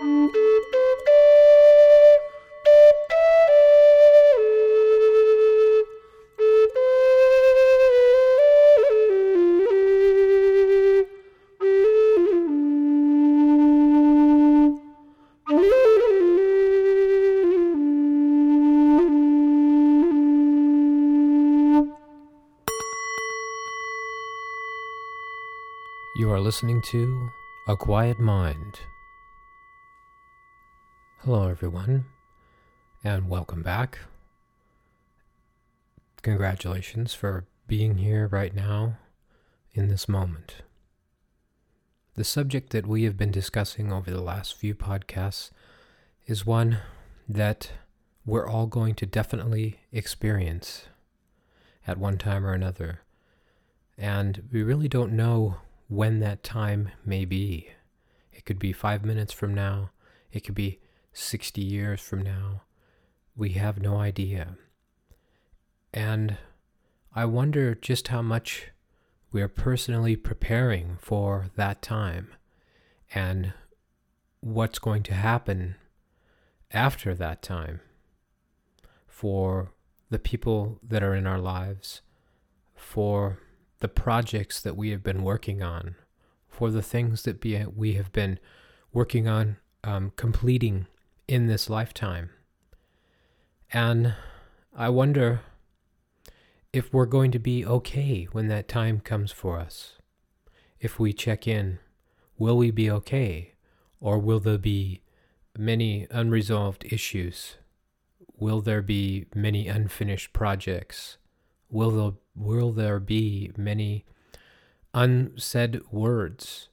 You are listening to A Quiet Mind. Hello, everyone, and welcome back. Congratulations for being here right now in this moment. The subject that we have been discussing over the last few podcasts is one that we're all going to definitely experience at one time or another. And we really don't know when that time may be. It could be five minutes from now, it could be 60 years from now. We have no idea. And I wonder just how much we are personally preparing for that time and what's going to happen after that time for the people that are in our lives, for the projects that we have been working on, for the things that we have been working on um, completing in this lifetime. And I wonder if we're going to be okay when that time comes for us. If we check in, will we be okay? Or will there be many unresolved issues? Will there be many unfinished projects? Will there, will there be many unsaid words?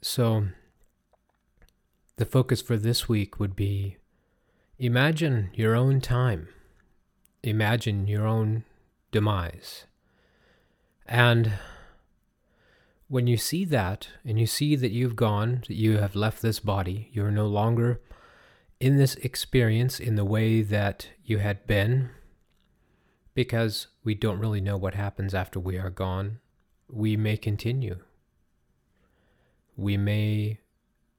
So, the focus for this week would be imagine your own time, imagine your own demise. And when you see that, and you see that you've gone, that you have left this body, you're no longer in this experience in the way that you had been because we don't really know what happens after we are gone. We may continue. We may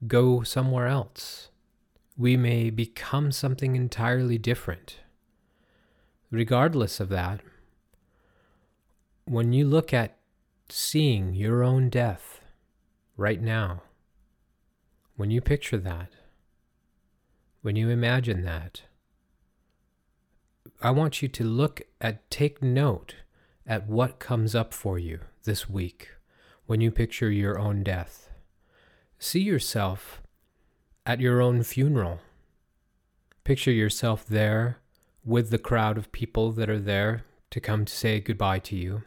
go somewhere else. We may become something entirely different. Regardless of that, when you look at seeing your own death right now, when you picture that, when you imagine that, I want you to look at, take note at what comes up for you this week when you picture your own death. See yourself at your own funeral. Picture yourself there with the crowd of people that are there to come to say goodbye to you.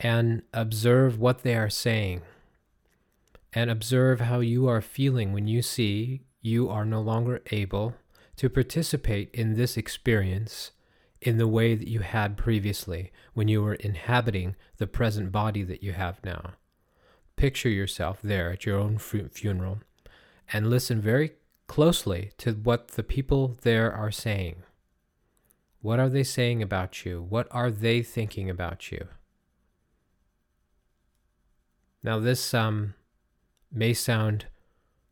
And observe what they are saying. And observe how you are feeling when you see you are no longer able to participate in this experience in the way that you had previously when you were inhabiting the present body that you have now. Picture yourself there at your own funeral and listen very closely to what the people there are saying. What are they saying about you? What are they thinking about you? Now, this um, may sound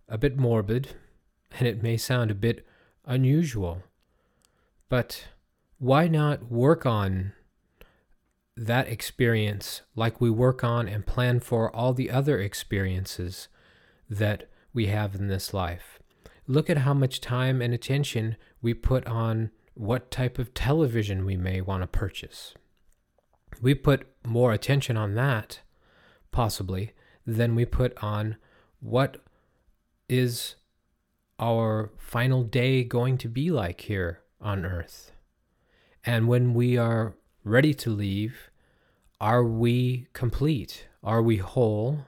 a bit morbid and it may sound a bit unusual. But why not work on that experience like we work on and plan for all the other experiences that we have in this life? Look at how much time and attention we put on what type of television we may want to purchase. We put more attention on that, possibly, than we put on what is our final day going to be like here on earth? And when we are ready to leave, are we complete? Are we whole?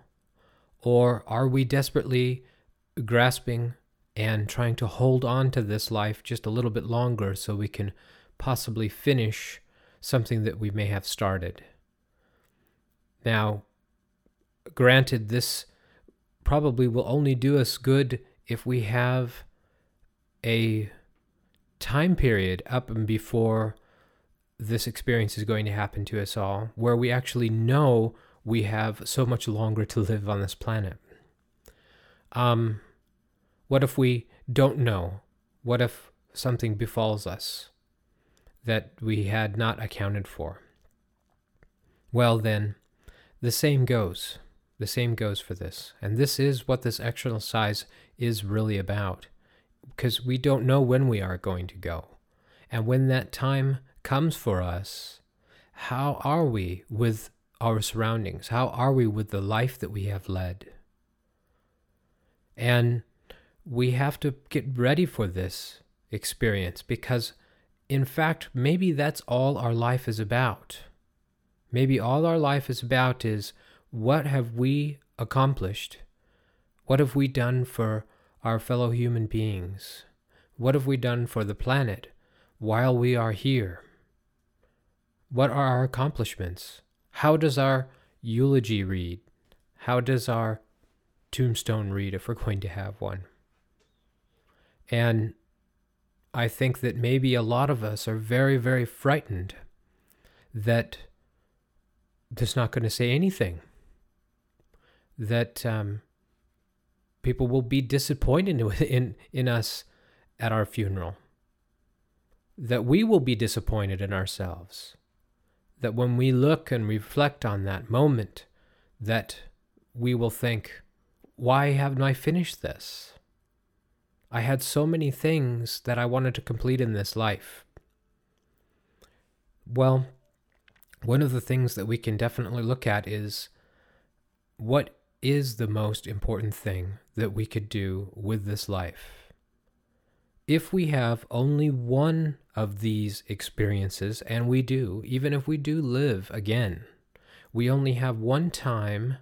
Or are we desperately grasping and trying to hold on to this life just a little bit longer so we can possibly finish something that we may have started? Now, granted, this probably will only do us good if we have a time period up and before this experience is going to happen to us all, where we actually know we have so much longer to live on this planet. Um, what if we don't know? What if something befalls us that we had not accounted for? Well, then, the same goes. The same goes for this. And this is what this exercise is really about. Because we don't know when we are going to go. And when that time comes for us, how are we with our surroundings? How are we with the life that we have led? And we have to get ready for this experience because, in fact, maybe that's all our life is about. Maybe all our life is about is what have we accomplished? What have we done for our fellow human beings? What have we done for the planet while we are here? What are our accomplishments? How does our eulogy read? How does our tombstone read if we're going to have one? And I think that maybe a lot of us are very, very frightened that that's not going to say anything. That um, people will be disappointed in, in us at our funeral. That we will be disappointed in ourselves. That when we look and reflect on that moment, that we will think, why haven't I finished this? I had so many things that I wanted to complete in this life. Well, one of the things that we can definitely look at is what is the most important thing that we could do with this life? If we have only one of these experiences, and we do, even if we do live again, we only have one time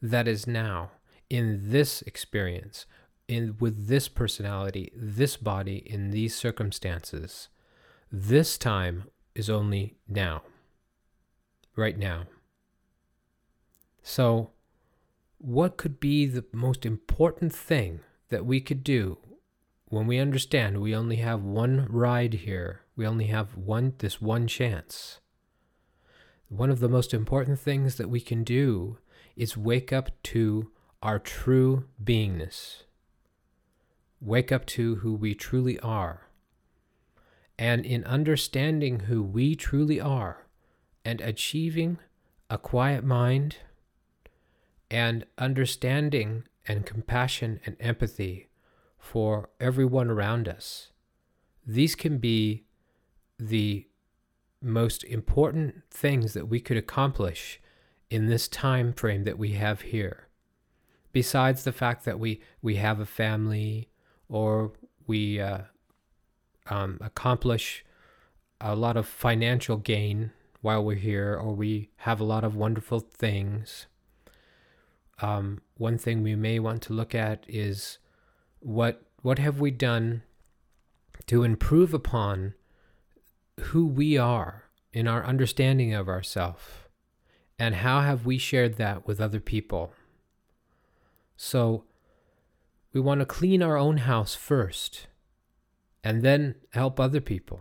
that is now in this experience, in with this personality, this body, in these circumstances. This time is only now right now. So, what could be the most important thing that we could do when we understand we only have one ride here? We only have one this one chance. One of the most important things that we can do is wake up to our true beingness. Wake up to who we truly are. And in understanding who we truly are, and achieving a quiet mind and understanding and compassion and empathy for everyone around us. These can be the most important things that we could accomplish in this time frame that we have here. Besides the fact that we, we have a family or we uh, um, accomplish a lot of financial gain while we're here, or we have a lot of wonderful things. Um, one thing we may want to look at is what what have we done to improve upon who we are in our understanding of ourselves, and how have we shared that with other people. So we want to clean our own house first, and then help other people,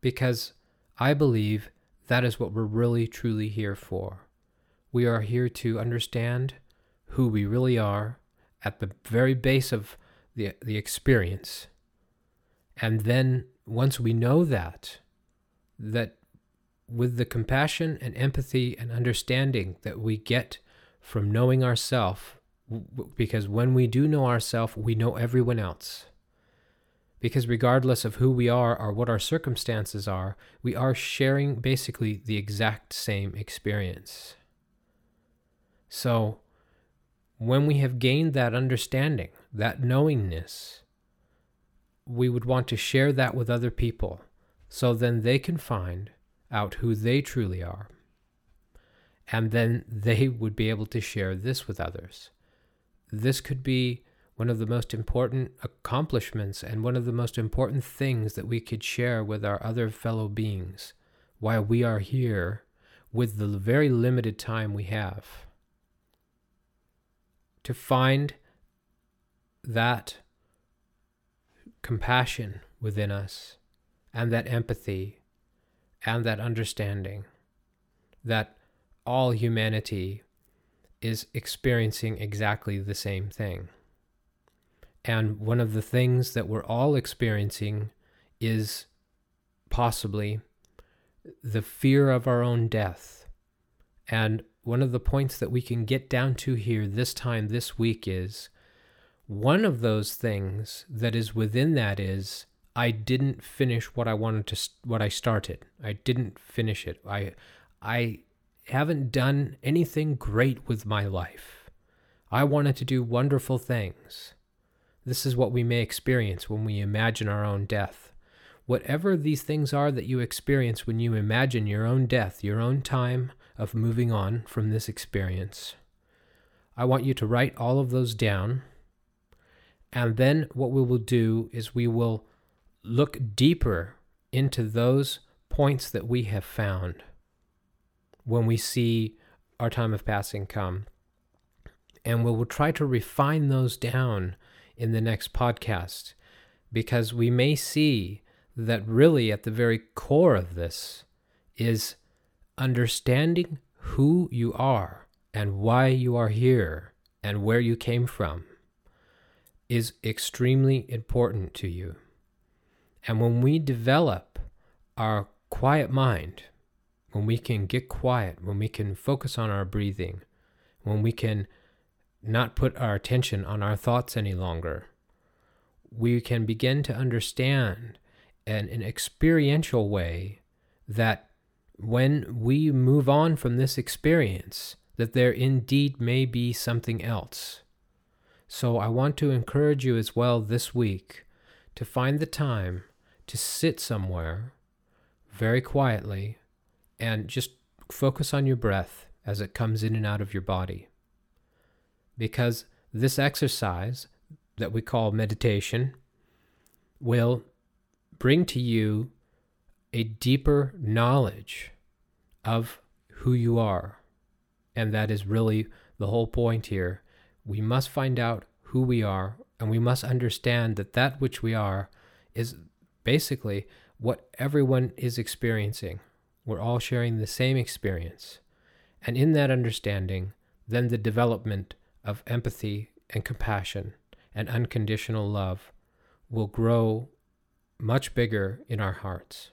because I believe that is what we're really truly here for. We are here to understand who we really are at the very base of the, the experience. And then once we know that, that with the compassion and empathy and understanding that we get from knowing ourself, because when we do know ourself, we know everyone else. Because regardless of who we are or what our circumstances are, we are sharing basically the exact same experience. So, when we have gained that understanding, that knowingness, we would want to share that with other people so then they can find out who they truly are. And then they would be able to share this with others. This could be one of the most important accomplishments and one of the most important things that we could share with our other fellow beings while we are here with the very limited time we have. To find that compassion within us and that empathy and that understanding that all humanity is experiencing exactly the same thing. And one of the things that we're all experiencing is possibly the fear of our own death. And one of the points that we can get down to here this time, this week, is one of those things that is within that is I didn't finish what I wanted to what I started. I didn't finish it. I I haven't done anything great with my life. I wanted to do wonderful things. This is what we may experience when we imagine our own death. Whatever these things are that you experience when you imagine your own death, your own time of moving on from this experience, I want you to write all of those down. And then what we will do is we will look deeper into those points that we have found when we see our time of passing come. And we will try to refine those down in the next podcast because we may see that really at the very core of this is understanding who you are and why you are here and where you came from is extremely important to you. And when we develop our quiet mind, when we can get quiet, when we can focus on our breathing, when we can not put our attention on our thoughts any longer, we can begin to understand in an experiential way that when we move on from this experience, that there indeed may be something else. So I want to encourage you as well this week to find the time to sit somewhere very quietly and just focus on your breath as it comes in and out of your body because this exercise that we call meditation will bring to you a deeper knowledge of who you are. And that is really the whole point here. We must find out who we are, and we must understand that that which we are is basically what everyone is experiencing. We're all sharing the same experience. And in that understanding, then the development of empathy and compassion and unconditional love will grow much bigger in our hearts.